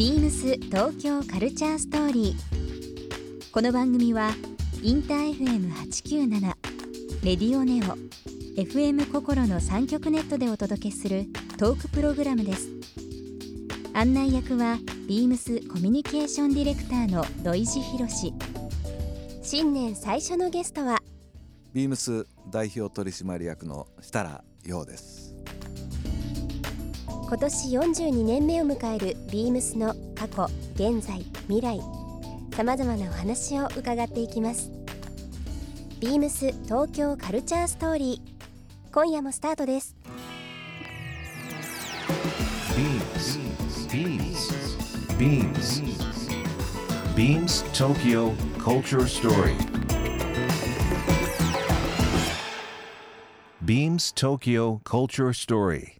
ビームス東京カルチャーストーリー。この番組はインター FM897 レディオネオ FM 心の三極ネットでお届けするトークプログラムです。案内役はビームスコミュニケーションディレクターの土井博志。新年最初のゲストはビームス代表取締役の設楽陽です今年42年目を迎えるビームスの過去現在未来。さまざまなお話を伺っていきます。ビームス東京カルチャーストーリー。今夜もスタートです。ビームスビームスビームスビームス東京 Culture Story Beams Tokyo Culture Story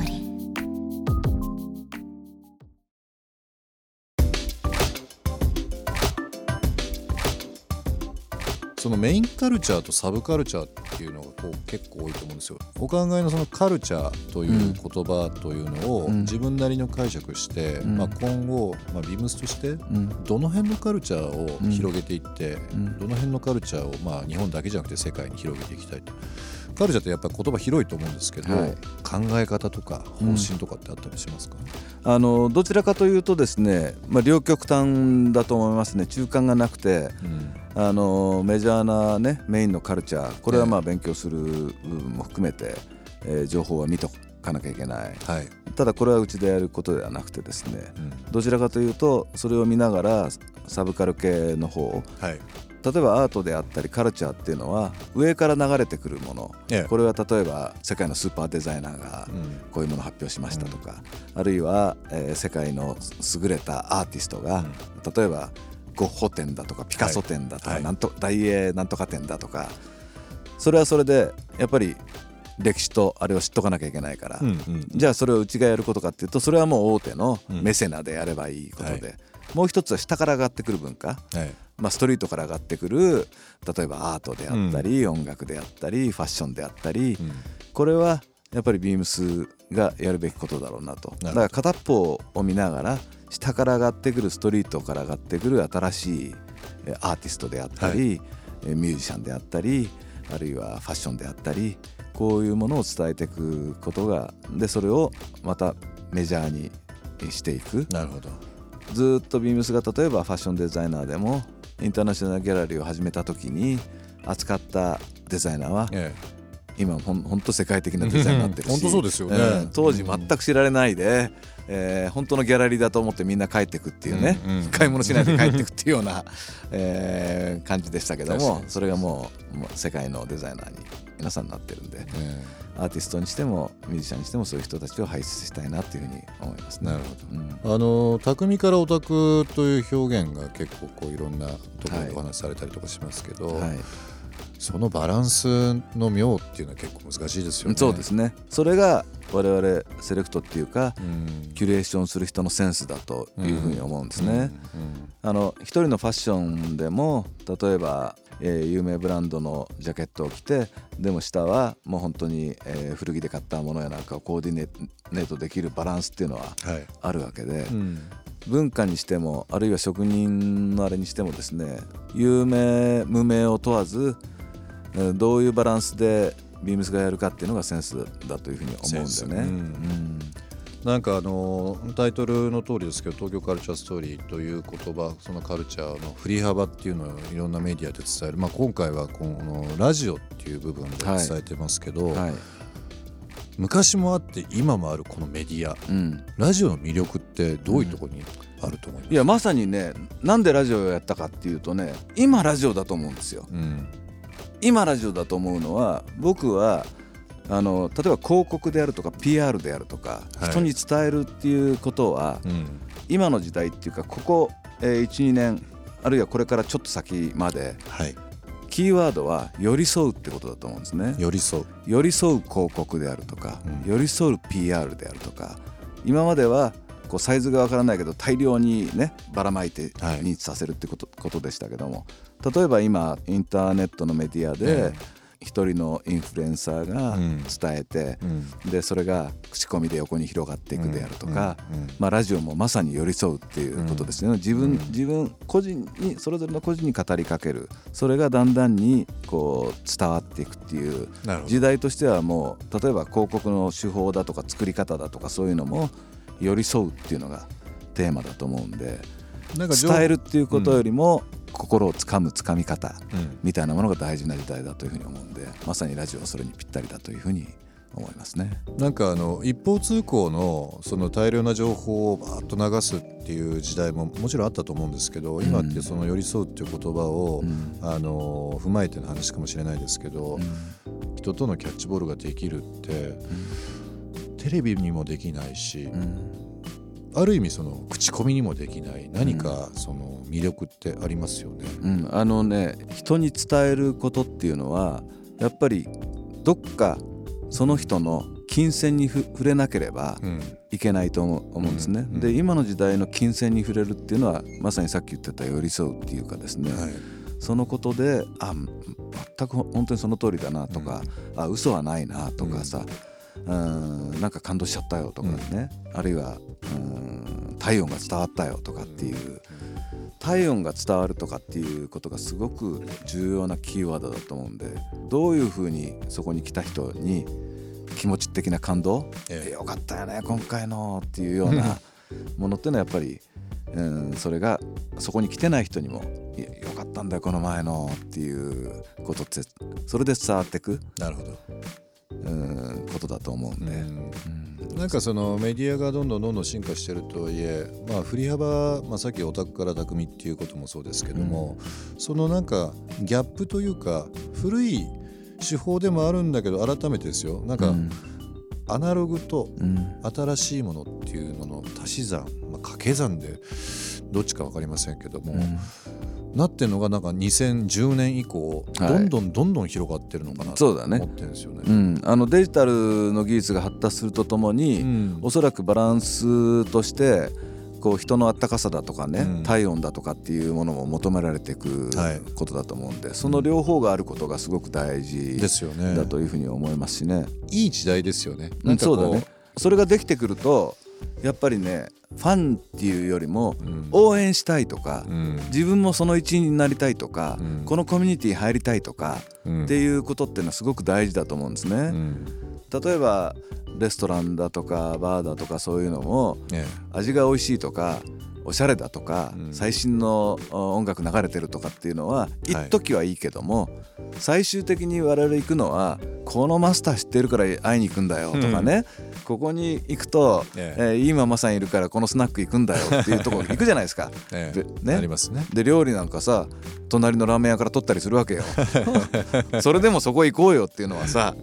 リー。のメインカルチャーとサブカルチャーっていうのがこう結構多いと思うんですよ。お考えのそのカルチャーという言葉というのをうん。自分なりの解釈して、うん。まあ、今後、まあ、ビームスとしてうん。どの辺のカルチャーを広げていって、ん。どの辺のカルチャーをまあ日本だけじゃなくて世界に広げていきたいと。カルチャーってやっぱり言葉広いと思うんですけど、はい。考え方とか方針とかってあったりしますか、あのどちらかというとですね、まあ、両極端だと思いますね。中間がなくてうんあのメジャーな、ね、メインのカルチャーこれはええ。まあ勉強する部分も含めて、えー情報は見とかなきゃいけない。はい。ただこれはうちでやることではなくてですねうん。どちらかというとそれを見ながらサブカル系の方はい。例えばアートであったりカルチャーっていうのは上から流れてくるもの、ええ。これは例えば世界のスーパーデザイナーがうん。こういうものを発表しましたとか、あるいは、えー世界の優れたアーティストが、例えばゴッホ展だとかピカソ展だとか、はい。なんと大英なんとか展だとかそれはそれでやっぱり歴史とあれを知っとかなきゃいけないから、うんうんじゃあそれをうちがやることかっていうとそれはもう大手のうん。メセナでやればいいことで、はい。もう一つは下から上がってくる文化、はい。まあ、ストリートから上がってくる例えばアートであったり、音楽であったりファッションであったり、うん。これはやっぱりビームスがやるべきことだろうなと。だから片っぽを見ながら下から上がってくるストリートから上がってくる新しいえアーティストであったり、えミュージシャンであったりあるいはファッションであったりこういうものを伝えていくことがでそれをまたメジャーにしていく。なるほど。ずーっとビームスが例えばファッションデザイナーでもインターナショナルギャラリーを始めた時に扱ったデザイナーはえ今ほんほんと世界的なデザインになってるし本当そうですよね。ん。当時全く知られないで、えー本当のギャラリーだと思ってみんな帰ってくっていうね、うんうん。買い物しないで帰ってくっていうような、えー感じでしたけども。それがもう世界のデザイナーに皆さんなってるんでえアーティストにしてもミュージシャンにしてもそういう人たちを輩出したいなっていうふうに思いますね。なるほど、うん。えあの匠からオタクという表現が結構こういろんなところでお話しされたりとかしますけど、はいそのバランスの妙っていうのは結構難しいですよね。そうですね。それが我々セレクトっていうかうん。キュレーションする人のセンスだというふうに思うんですね。うんあの一人のファッションでも例えば、えー有名ブランドのジャケットを着てでも下はもう本当に、えー古着で買ったものやなんかをコーディネネートできるバランスっていうのははい。あるわけで、うん。文化にしてもあるいは職人のあれにしてもですね有名無名を問わずえーどういうバランスでビームスがやるかっていうのがセンスだというふうに思うんだよね。センス。うん。なんかあのタイトルの通りですけど東京カルチャーストーリーという言葉そのカルチャーの振り幅っていうのをいろんなメディアで伝える、まあ、今回はこのラジオっていう部分で伝えてますけど、うんはい。昔もあって今もあるこのメディア。うん。ラジオの魅力ってどういうところにあると思いますいやまさにねなんでラジオをやったかっていうとね今ラジオだと思うんですよ。うん今ラジオだと思うのは僕はあの例えば広告であるとか PR であるとか、はい。人に伝えるっていうことはうん。今の時代っていうかここ、えー12年あるいはこれからちょっと先まではい。キーワードは寄り添うってことだと思うんですね。寄り添う。寄り添う広告であるとか、うん。寄り添う PR であるとか今まではこうサイズがわからないけど大量にねばらまいてはい。認知させるってこと,、ことでしたけども。例えば今インターネットのメディアでえ一人のインフルエンサーがうん。伝えて、うん。でそれが口コミで横に広がっていくであるとか、うん。うん。まあ、ラジオもまさに寄り添うっていうことですね、自分うん。自分個人にそれぞれの個人に語りかける。それがだんだんにこう伝わっていくっていう。時代としてはもう例えば広告の手法だとか作り方だとかそういうのも寄り添うっていうのがテーマだと思うんでなんか情伝えるっていうことよりも心をつかむつかみ方うん。みたいなものが大事な時代だというふうに思うんでまさにラジオはそれにぴったりだというふうに思いますね。なんかあの一方通行のその大量な情報をバーッと流すっていう時代ももちろんあったと思うんですけど今ってその寄り添うっていう言葉を、うん。あの踏まえての話かもしれないですけど、人とのキャッチボールができるって、テレビにもできないし、うん。ある意味その口コミにもできない何かその魅力ってありますよね。うん、あのね人に伝えることっていうのはやっぱりどっかその人の金銭にふ触れなければうん。いけないと思うんですね。うん。うん。で今の時代の金銭に触れるっていうのはまさにさっき言ってた寄り添うっていうかですね、はい。そのことであ全く本当にその通りだなとか、あ嘘はないなとかさ、うん、なんか感動しちゃったよとかね、あるいはうん体温が伝わったよとかっていう体温が伝わるとかっていうことがすごく重要なキーワードだと思うんでどういうふうにそこに来た人に気持ち的な感動、ええ。よかったよね今回のっていうようなものっていうのはやっぱり、うん、それがそこに来てない人にもよかったんだよこの前のっていうことってそれで伝わってく、なるほど、うん、ことだと思うんで。うん。うん。なんかそのメディアがどんどんどんどん進化してるとはいえ、まあ、振り幅、まあ、さっきオタクから匠っていうこともそうですけども、そのなんかギャップというか古い手法でもあるんだけど改めてですよ。なんかうん。アナログとうん。新しいものっていうのの足し算、まあ、掛け算でどっちか分かりませんけども、なってるのがなんか2010年以降、はいどんどんどんどん広がってるのかなとそうだね思ってるんですよね。うん、あのデジタルの技術が発達するとともに、うんおそらくバランスとしてこう人のあったかさだとかね、うん体温だとかっていうものも求められていくはいことだと思うんで、その両方があることがすごく大事ですよね。だというふうに思いますしね。いい時代ですよね。うんそうだねこそれができてくるとやっぱりねファンっていうよりもうん。応援したいとか、うん。自分もその一員になりたいとか、うん。このコミュニティ入りたいとか、うん。っていうことっていうのはすごく大事だと思うんですね。うん。例えばレストランだとかバーだとかそういうのもえ味が美味しいとかおしゃれだとか、うん。最新のお音楽流れてるとかっていうのは一時はいいけども、最終的に我々行くのはこのマスター知ってるから会いに行くんだよとかね、ここに行くと、ええ。ーいいママさんいるからこのスナック行くんだよっていうところ行くじゃないですか。えでね。ありますね。で料理なんかさ隣のラーメン屋から取ったりするわけよ。それでもそこ行こうよっていうのはさ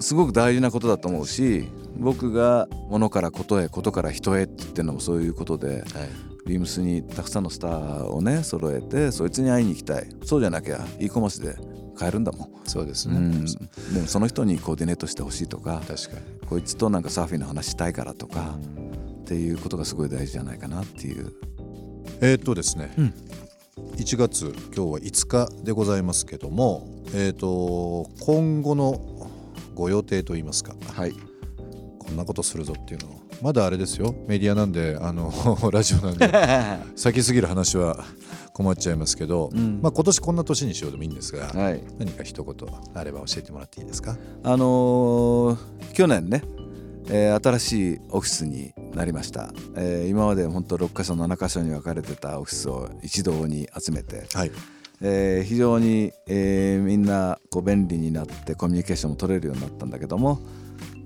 すごく大事なことだと思うし僕が物からことへことから人へって言ってるのもそういうことではい。ビームスにたくさんのスターをね揃えてそいつに会いに行きたい。そうじゃなきゃ e コマースで買えるんだもん、そうですね。うん、でもその人にコーディネートしてほしいとか確かに。こいつとなんかサーフィンの話したいからとかっていうことがすごい大事じゃないかなっていう。えーっとですね、うん。1月今日は5日でございますけども、えーっと今後のご予定といいますか。はいこんなことするぞっていうのを。まだあれですよ。メディアなんであの ラジオなんで。先すぎる話は困っちゃいますけど、うん。まあ、今年こんな年にしようでもいいんですが、はい。何か一言あれば教えてもらっていいですか？あのー去年ね、えー新しいオフィスになりました、えー今まで本当6か所7か所に分かれてたオフィスを一堂に集めて、はい。えー非常に、えーみんなこう便利になってコミュニケーションも取れるようになったんだけども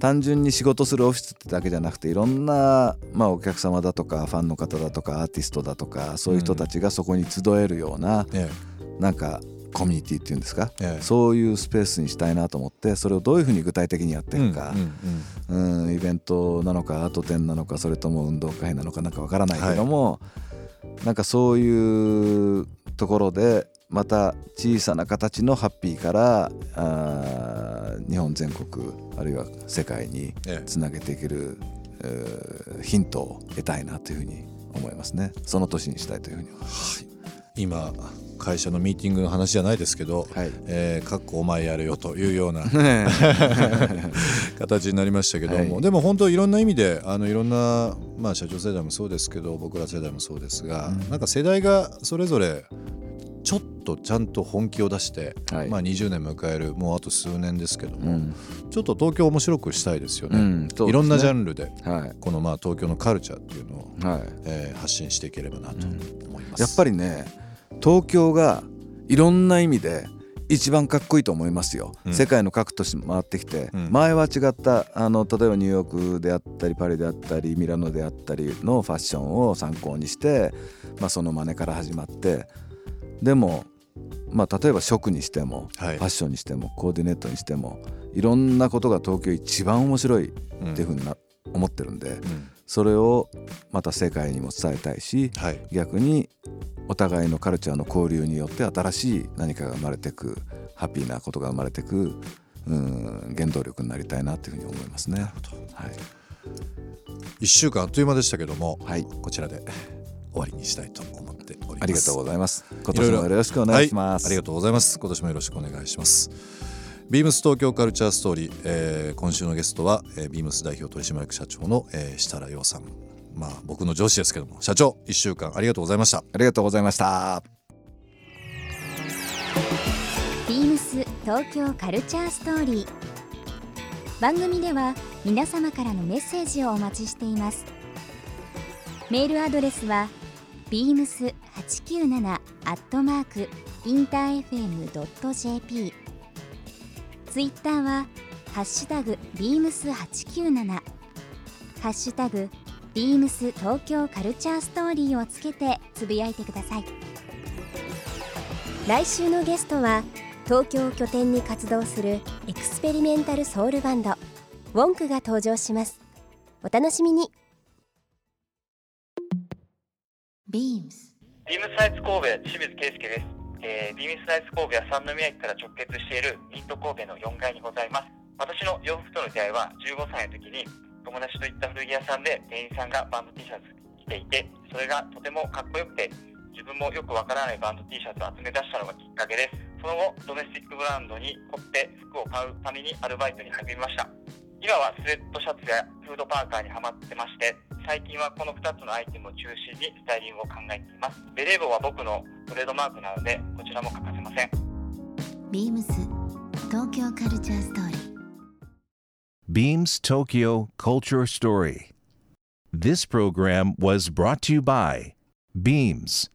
単純に仕事するオフィスってだけじゃなくていろんな、まあ、お客様だとかファンの方だとかアーティストだとかそういう人たちがそこに集えるような、えなんかコミュニティっていうんですか、ええ。そういうスペースにしたいなと思ってそれをどういうふうに具体的にやっていくか、うんイベントなのかアート展なのかそれとも運動会なのかなんかわからないけども、なんかそういうところでまた小さな形のハッピーからあー日本全国あるいは世界にええ。つなげていける、えーヒントを得たいなというふうに思いますね。その年にしたいというふうに思います。今会社のミーティングの話じゃないですけど、はい。えーかっこお前やれよというような ね 形になりましたけども、はい。でも本当いろんな意味であのいろんな、まあ、社長世代もそうですけど僕ら世代もそうですが、なんか世代がそれぞれとちゃんと本気を出して、はい。まあ、20年迎えるもうあと数年ですけども、うん。ちょっと東京を面白くしたいですよね。うんね。いろんなジャンルではい。このまあ東京のカルチャーっていうのを、はい。えー発信していければなと思います。やっぱりね東京がいろんな意味で一番かっこいいと思いますよ、うん。世界の各都市回ってきて、うん。前は違ったあの例えばニューヨークであったりパリであったりミラノであったりのファッションを参考にして、まあ、その真似から始まってでも、まあ、例えば食にしても、はい。ファッションにしてもコーディネートにしてもいろんなことが東京一番面白いっていうふうにな、思ってるんでうん。それをまた世界にも伝えたいし、はい。逆にお互いのカルチャーの交流によって新しい何かが生まれてくハッピーなことが生まれてくうん原動力になりたいなというふうに思いますね。はい、1週間あっという間でしたけども、はい。こちらで終わりにしたいと思っております。ありがとうございます。今年もよろしくお願いします。はい、ありがとうございます。今年もよろしくお願いします。ビームス東京カルチャーストーリー、えー今週のゲストは、えービームス代表取締役社長の、えー設楽陽さん。まあ僕の上司ですけども、社長1週間ありがとうございました。ありがとうございました。ビームス東京カルチャーストーリー番組では皆様からのメッセージをお待ちしていますメールアドレスは beams897 アットマークインター FM.jp ツイッターはハッシュタグ beams897 ハッシュタグビームス東京カルチャーストーリーをつけてつぶやいてください。来週のゲストは東京を拠点に活動するエクスペリメンタルソウルバンドウォンクが登場します。お楽しみに。ビームスビームスサイツ神戸清水圭介です、えー、ビームスサイツ神戸は三宮駅から直結しているミント神戸の4階にございます。私の洋服との出会いは15歳の時に友達と行った古着屋さんで店員さんがバンド T シャツ着ていてそれがとてもかっこよくて自分もよくわからないバンド T シャツを集め出したのがきっかけです。その後ドメスティックブランドに凝って服を買うためにアルバイトに励みました。今はスウェットシャツやフードパーカーにハマってまして最近はこの2つのアイテムを中心にスタイリングを考えていますベレー帽は僕のトレードマークなのでこちらも欠かせませんビームス東京カルチャーストーリー Beams Tokyo Culture Story. This program was brought to you by Beams.